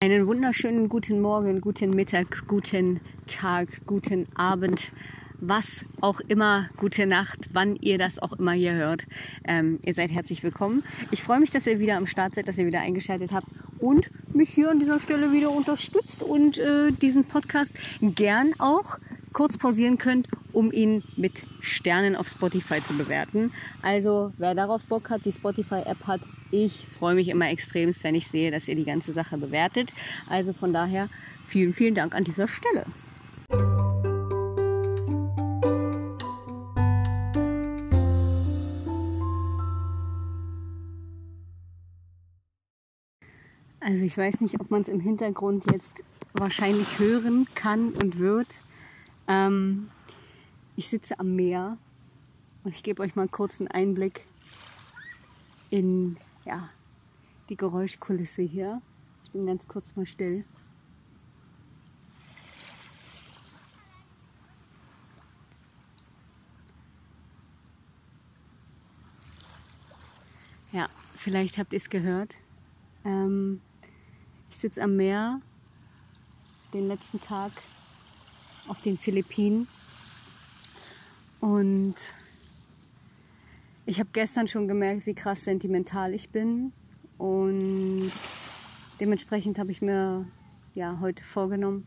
Einen wunderschönen guten Morgen, guten Mittag, guten Tag, guten Abend, was auch immer, gute Nacht, wann ihr das auch immer hier hört. Ähm, ihr seid herzlich willkommen. Ich freue mich, dass ihr wieder am Start seid, dass ihr wieder eingeschaltet habt und mich hier an dieser Stelle wieder unterstützt und äh, diesen Podcast gern auch kurz pausieren könnt, um ihn mit Sternen auf Spotify zu bewerten. Also wer darauf Bock hat, die Spotify-App hat, ich freue mich immer extremst, wenn ich sehe, dass ihr die ganze Sache bewertet. Also von daher vielen, vielen Dank an dieser Stelle. Also ich weiß nicht, ob man es im Hintergrund jetzt wahrscheinlich hören kann und wird. Ähm, ich sitze am Meer und ich gebe euch mal einen Einblick in ja, die Geräuschkulisse hier. Ich bin ganz kurz mal still. Ja, vielleicht habt ihr es gehört. Ähm, ich sitze am Meer den letzten Tag auf den Philippinen und ich habe gestern schon gemerkt, wie krass sentimental ich bin und dementsprechend habe ich mir ja heute vorgenommen,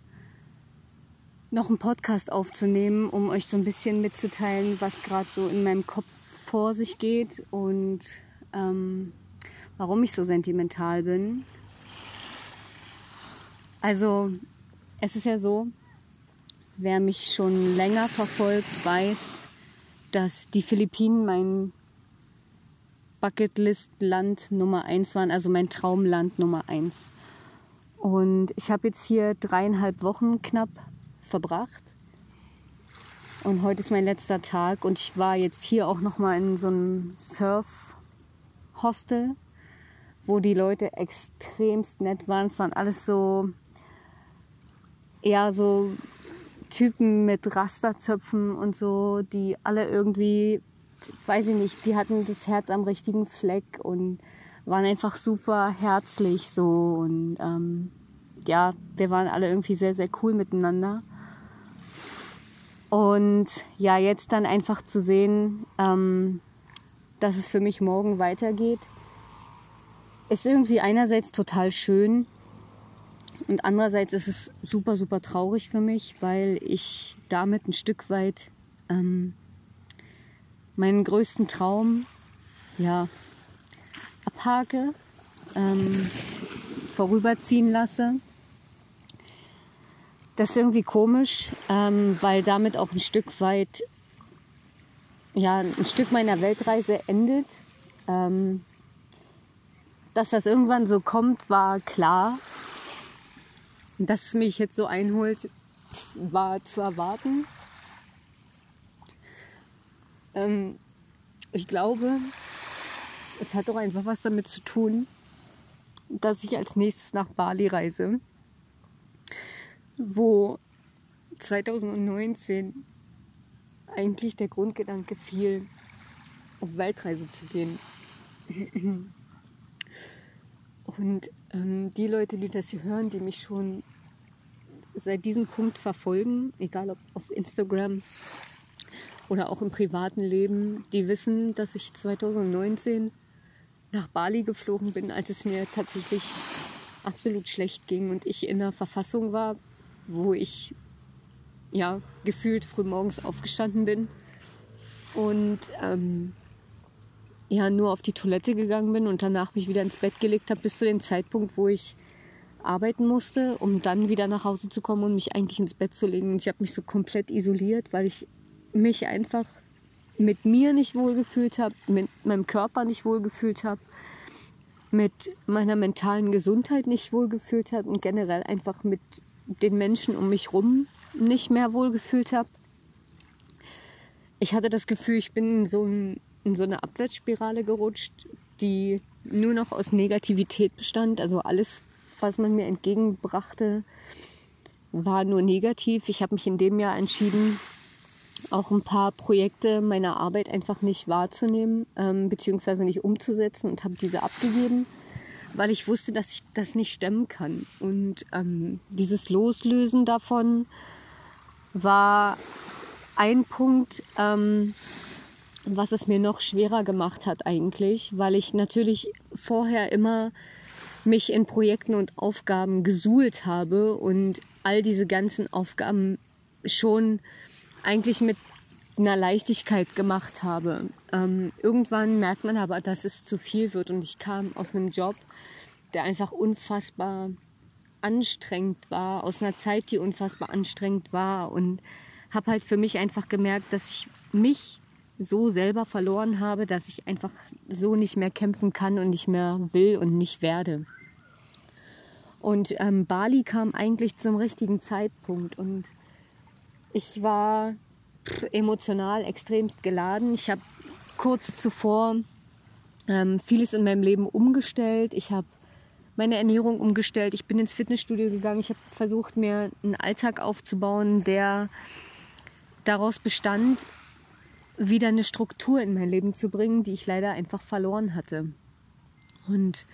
noch einen Podcast aufzunehmen, um euch so ein bisschen mitzuteilen, was gerade so in meinem Kopf vor sich geht und ähm, warum ich so sentimental bin. Also es ist ja so, wer mich schon länger verfolgt, weiß, dass die Philippinen mein Bucketlist-Land Nummer eins waren, also mein Traumland Nummer eins. Und ich habe jetzt hier dreieinhalb Wochen knapp verbracht. Und heute ist mein letzter Tag und ich war jetzt hier auch noch mal in so einem Surf-Hostel, wo die Leute extremst nett waren. Es waren alles so, eher so Typen mit Rasterzöpfen und so, die alle irgendwie weiß ich nicht, die hatten das Herz am richtigen Fleck und waren einfach super herzlich so und ähm, ja, wir waren alle irgendwie sehr, sehr cool miteinander. Und ja, jetzt dann einfach zu sehen, ähm, dass es für mich morgen weitergeht, ist irgendwie einerseits total schön und andererseits ist es super, super traurig für mich, weil ich damit ein Stück weit ähm, meinen größten Traum ja, abhake, ähm, vorüberziehen lasse. Das ist irgendwie komisch, ähm, weil damit auch ein Stück weit, ja, ein Stück meiner Weltreise endet. Ähm, dass das irgendwann so kommt, war klar. Dass es mich jetzt so einholt, war zu erwarten. Ähm, ich glaube, es hat doch einfach was damit zu tun, dass ich als nächstes nach Bali reise, wo 2019 eigentlich der Grundgedanke fiel, auf Weltreise zu gehen. Und die Leute, die das hier hören, die mich schon seit diesem Punkt verfolgen, egal ob auf Instagram oder auch im privaten Leben, die wissen, dass ich 2019 nach Bali geflogen bin, als es mir tatsächlich absolut schlecht ging und ich in einer Verfassung war, wo ich ja gefühlt früh morgens aufgestanden bin. Und ähm, ja nur auf die Toilette gegangen bin und danach mich wieder ins Bett gelegt habe bis zu dem Zeitpunkt, wo ich arbeiten musste, um dann wieder nach Hause zu kommen und mich eigentlich ins Bett zu legen. Und ich habe mich so komplett isoliert, weil ich mich einfach mit mir nicht wohlgefühlt habe, mit meinem Körper nicht wohlgefühlt habe, mit meiner mentalen Gesundheit nicht wohlgefühlt habe und generell einfach mit den Menschen um mich rum nicht mehr wohlgefühlt habe. Ich hatte das Gefühl, ich bin in so, ein, in so eine Abwärtsspirale gerutscht, die nur noch aus Negativität bestand. Also alles, was man mir entgegenbrachte, war nur negativ. Ich habe mich in dem Jahr entschieden, auch ein paar Projekte meiner Arbeit einfach nicht wahrzunehmen, ähm, beziehungsweise nicht umzusetzen und habe diese abgegeben, weil ich wusste, dass ich das nicht stemmen kann. Und ähm, dieses Loslösen davon war ein Punkt, ähm, was es mir noch schwerer gemacht hat eigentlich, weil ich natürlich vorher immer mich in Projekten und Aufgaben gesuhlt habe und all diese ganzen Aufgaben schon eigentlich mit einer Leichtigkeit gemacht habe. Ähm, irgendwann merkt man aber, dass es zu viel wird und ich kam aus einem Job, der einfach unfassbar anstrengend war, aus einer Zeit, die unfassbar anstrengend war und habe halt für mich einfach gemerkt, dass ich mich so selber verloren habe, dass ich einfach so nicht mehr kämpfen kann und nicht mehr will und nicht werde. Und ähm, Bali kam eigentlich zum richtigen Zeitpunkt und ich war emotional extremst geladen. Ich habe kurz zuvor ähm, vieles in meinem Leben umgestellt. Ich habe meine Ernährung umgestellt. Ich bin ins Fitnessstudio gegangen. Ich habe versucht, mir einen Alltag aufzubauen, der daraus bestand, wieder eine Struktur in mein Leben zu bringen, die ich leider einfach verloren hatte. Und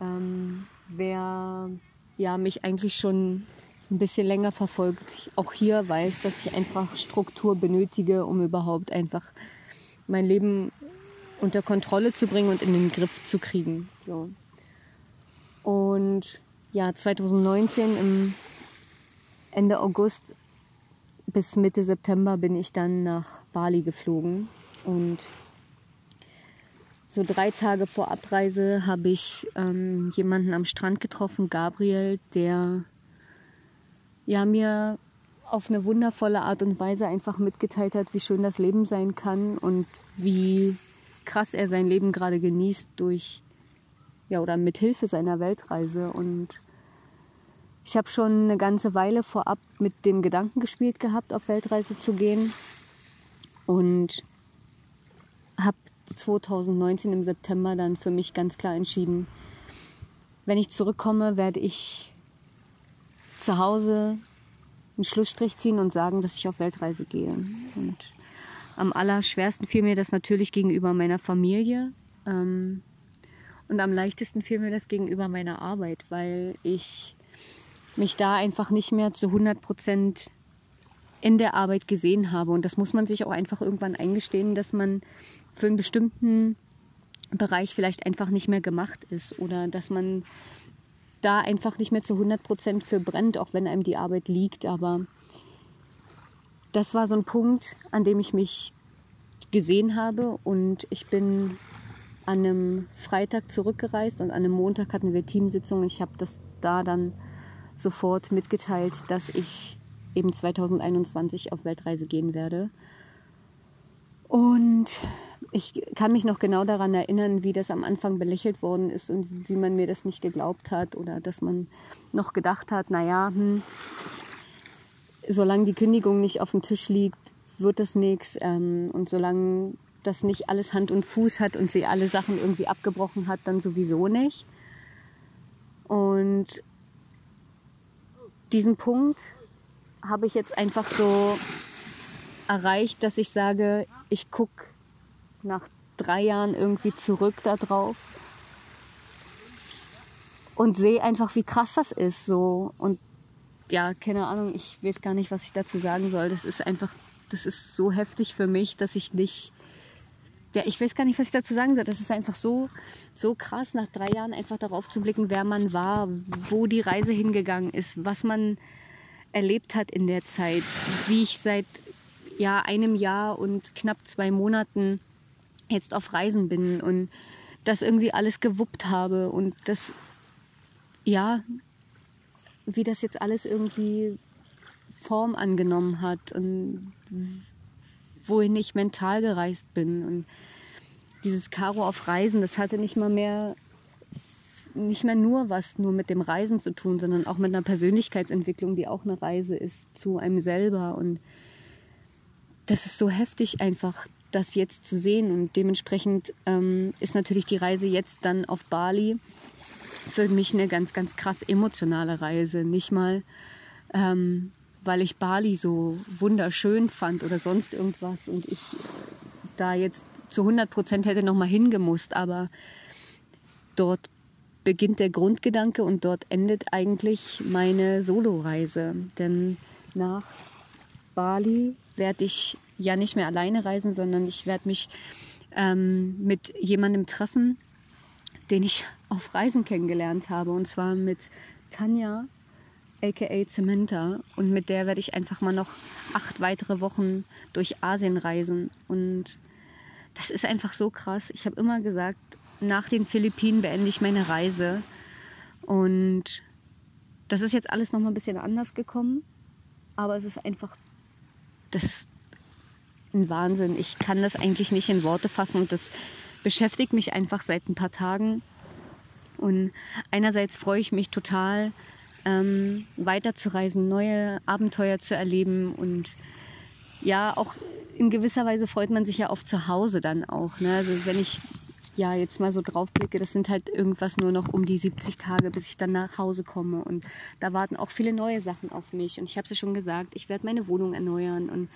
ähm, wer ja, mich eigentlich schon ein bisschen länger verfolgt, auch hier weiß, dass ich einfach Struktur benötige, um überhaupt einfach mein Leben unter Kontrolle zu bringen und in den Griff zu kriegen. So. Und ja, 2019 im Ende August bis Mitte September bin ich dann nach Bali geflogen. Und so drei Tage vor Abreise habe ich ähm, jemanden am Strand getroffen, Gabriel, der ja mir auf eine wundervolle Art und Weise einfach mitgeteilt hat, wie schön das Leben sein kann und wie krass er sein Leben gerade genießt durch ja oder mit Hilfe seiner Weltreise. Und ich habe schon eine ganze Weile vorab mit dem Gedanken gespielt gehabt, auf Weltreise zu gehen und habe 2019 im September dann für mich ganz klar entschieden, wenn ich zurückkomme, werde ich zu Hause einen Schlussstrich ziehen und sagen, dass ich auf Weltreise gehe. Und am allerschwersten fiel mir das natürlich gegenüber meiner Familie. Ähm, und am leichtesten fiel mir das gegenüber meiner Arbeit, weil ich mich da einfach nicht mehr zu 100 Prozent in der Arbeit gesehen habe. Und das muss man sich auch einfach irgendwann eingestehen, dass man für einen bestimmten Bereich vielleicht einfach nicht mehr gemacht ist oder dass man da einfach nicht mehr zu 100 Prozent für brennt, auch wenn einem die Arbeit liegt. Aber das war so ein Punkt, an dem ich mich gesehen habe und ich bin an einem Freitag zurückgereist und an einem Montag hatten wir Teamsitzung. Ich habe das da dann sofort mitgeteilt, dass ich eben 2021 auf Weltreise gehen werde. Und ich kann mich noch genau daran erinnern, wie das am Anfang belächelt worden ist und wie man mir das nicht geglaubt hat oder dass man noch gedacht hat, naja, hm, solange die Kündigung nicht auf dem Tisch liegt, wird das nichts. Ähm, und solange das nicht alles Hand und Fuß hat und sie alle Sachen irgendwie abgebrochen hat, dann sowieso nicht. Und diesen Punkt habe ich jetzt einfach so erreicht, dass ich sage, ich gucke nach drei Jahren irgendwie zurück darauf und sehe einfach, wie krass das ist. So und ja, keine Ahnung, ich weiß gar nicht, was ich dazu sagen soll. Das ist einfach, das ist so heftig für mich, dass ich nicht ja, ich weiß gar nicht, was ich dazu sagen soll. Das ist einfach so, so krass, nach drei Jahren einfach darauf zu blicken, wer man war, wo die Reise hingegangen ist, was man erlebt hat in der Zeit, wie ich seit ja, einem Jahr und knapp zwei Monaten jetzt auf Reisen bin und das irgendwie alles gewuppt habe und das, ja, wie das jetzt alles irgendwie Form angenommen hat und wohin ich mental gereist bin. Und dieses Karo auf Reisen, das hatte nicht mal mehr, nicht mehr nur was nur mit dem Reisen zu tun, sondern auch mit einer Persönlichkeitsentwicklung, die auch eine Reise ist zu einem selber. Und das ist so heftig einfach, das jetzt zu sehen. Und dementsprechend ähm, ist natürlich die Reise jetzt dann auf Bali für mich eine ganz, ganz krass emotionale Reise. Nicht mal, ähm, weil ich Bali so wunderschön fand oder sonst irgendwas und ich da jetzt zu 100 Prozent hätte noch mal hingemusst, aber dort beginnt der Grundgedanke und dort endet eigentlich meine Soloreise. Denn nach Bali werde ich ja nicht mehr alleine reisen, sondern ich werde mich ähm, mit jemandem treffen, den ich auf Reisen kennengelernt habe. Und zwar mit Tanja, aka Cementa. Und mit der werde ich einfach mal noch acht weitere Wochen durch Asien reisen. Und das ist einfach so krass. Ich habe immer gesagt, nach den Philippinen beende ich meine Reise. Und das ist jetzt alles nochmal ein bisschen anders gekommen. Aber es ist einfach, das ist ein Wahnsinn. Ich kann das eigentlich nicht in Worte fassen und das beschäftigt mich einfach seit ein paar Tagen. Und einerseits freue ich mich total, ähm, weiterzureisen, neue Abenteuer zu erleben und ja, auch in gewisser Weise freut man sich ja auf zu Hause dann auch. Ne? Also wenn ich ja jetzt mal so drauf blicke, das sind halt irgendwas nur noch um die 70 Tage, bis ich dann nach Hause komme. Und da warten auch viele neue Sachen auf mich. Und ich habe es ja schon gesagt, ich werde meine Wohnung erneuern und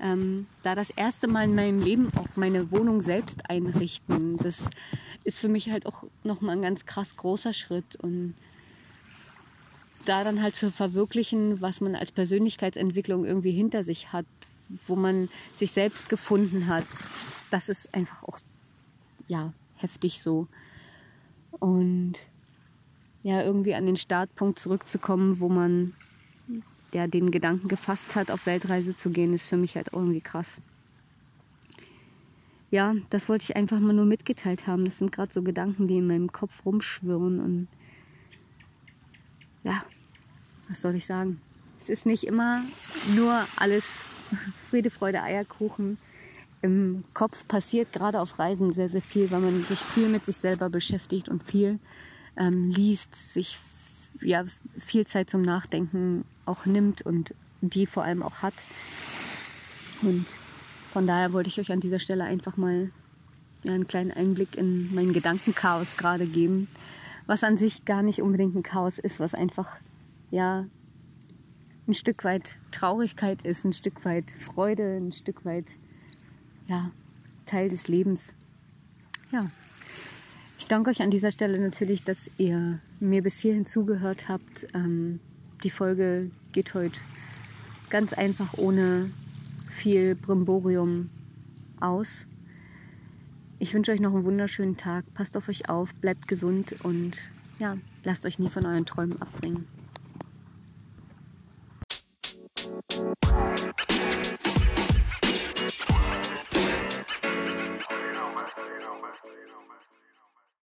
ähm, da das erste Mal in meinem Leben auch meine Wohnung selbst einrichten. Das ist für mich halt auch nochmal ein ganz krass großer Schritt. Und da dann halt zu verwirklichen, was man als Persönlichkeitsentwicklung irgendwie hinter sich hat, wo man sich selbst gefunden hat, das ist einfach auch ja heftig so. Und ja, irgendwie an den Startpunkt zurückzukommen, wo man ja den Gedanken gefasst hat, auf Weltreise zu gehen, ist für mich halt irgendwie krass. Ja, das wollte ich einfach mal nur mitgeteilt haben. Das sind gerade so Gedanken, die in meinem Kopf rumschwirren und ja, was soll ich sagen? Es ist nicht immer nur alles Friede, Freude, Eierkuchen. Im Kopf passiert gerade auf Reisen sehr, sehr viel, weil man sich viel mit sich selber beschäftigt und viel ähm, liest, sich ja, viel Zeit zum Nachdenken auch nimmt und die vor allem auch hat. Und von daher wollte ich euch an dieser Stelle einfach mal einen kleinen Einblick in mein Gedankenchaos gerade geben, was an sich gar nicht unbedingt ein Chaos ist, was einfach ja ein Stück weit Traurigkeit ist, ein Stück weit Freude, ein Stück weit ja Teil des Lebens. Ja, ich danke euch an dieser Stelle natürlich, dass ihr mir bis hierhin zugehört habt. Ähm, die Folge geht heute ganz einfach ohne viel Brimborium aus. Ich wünsche euch noch einen wunderschönen Tag. Passt auf euch auf, bleibt gesund und ja, lasst euch nie von euren Träumen abbringen.